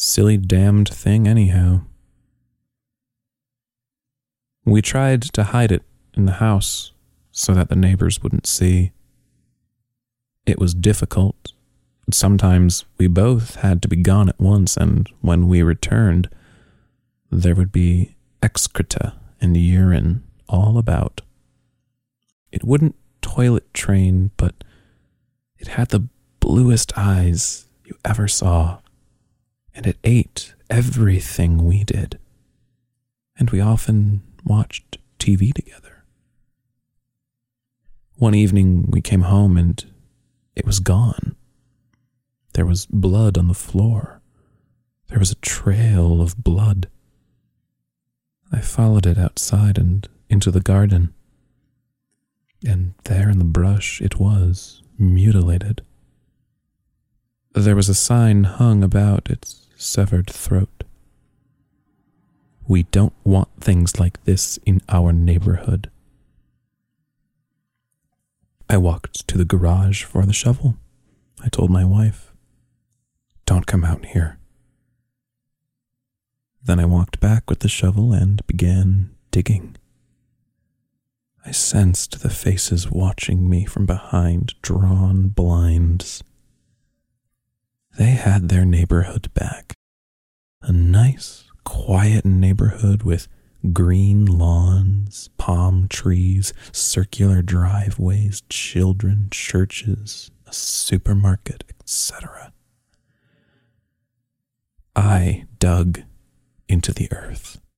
Silly damned thing, anyhow. We tried to hide it in the house so that the neighbors wouldn't see. It was difficult. Sometimes we both had to be gone at once, and when we returned, there would be excreta and urine all about. It wouldn't toilet train, but it had the bluest eyes you ever saw, and it ate everything we did. And we often watched TV together. One evening we came home and it was gone. There was blood on the floor. There was a trail of blood. I followed it outside and into the garden. And there in the brush it was, mutilated. There was a sign hung about its severed throat. We don't want things like this in our neighborhood. I walked to the garage for the shovel. I told my wife, Don't come out here. Then I walked back with the shovel and began digging. I sensed the faces watching me from behind drawn blinds. They had their neighborhood back. A nice, quiet neighborhood with green lawns, palm trees, circular driveways, children, churches, a supermarket, etc. I dug into the earth.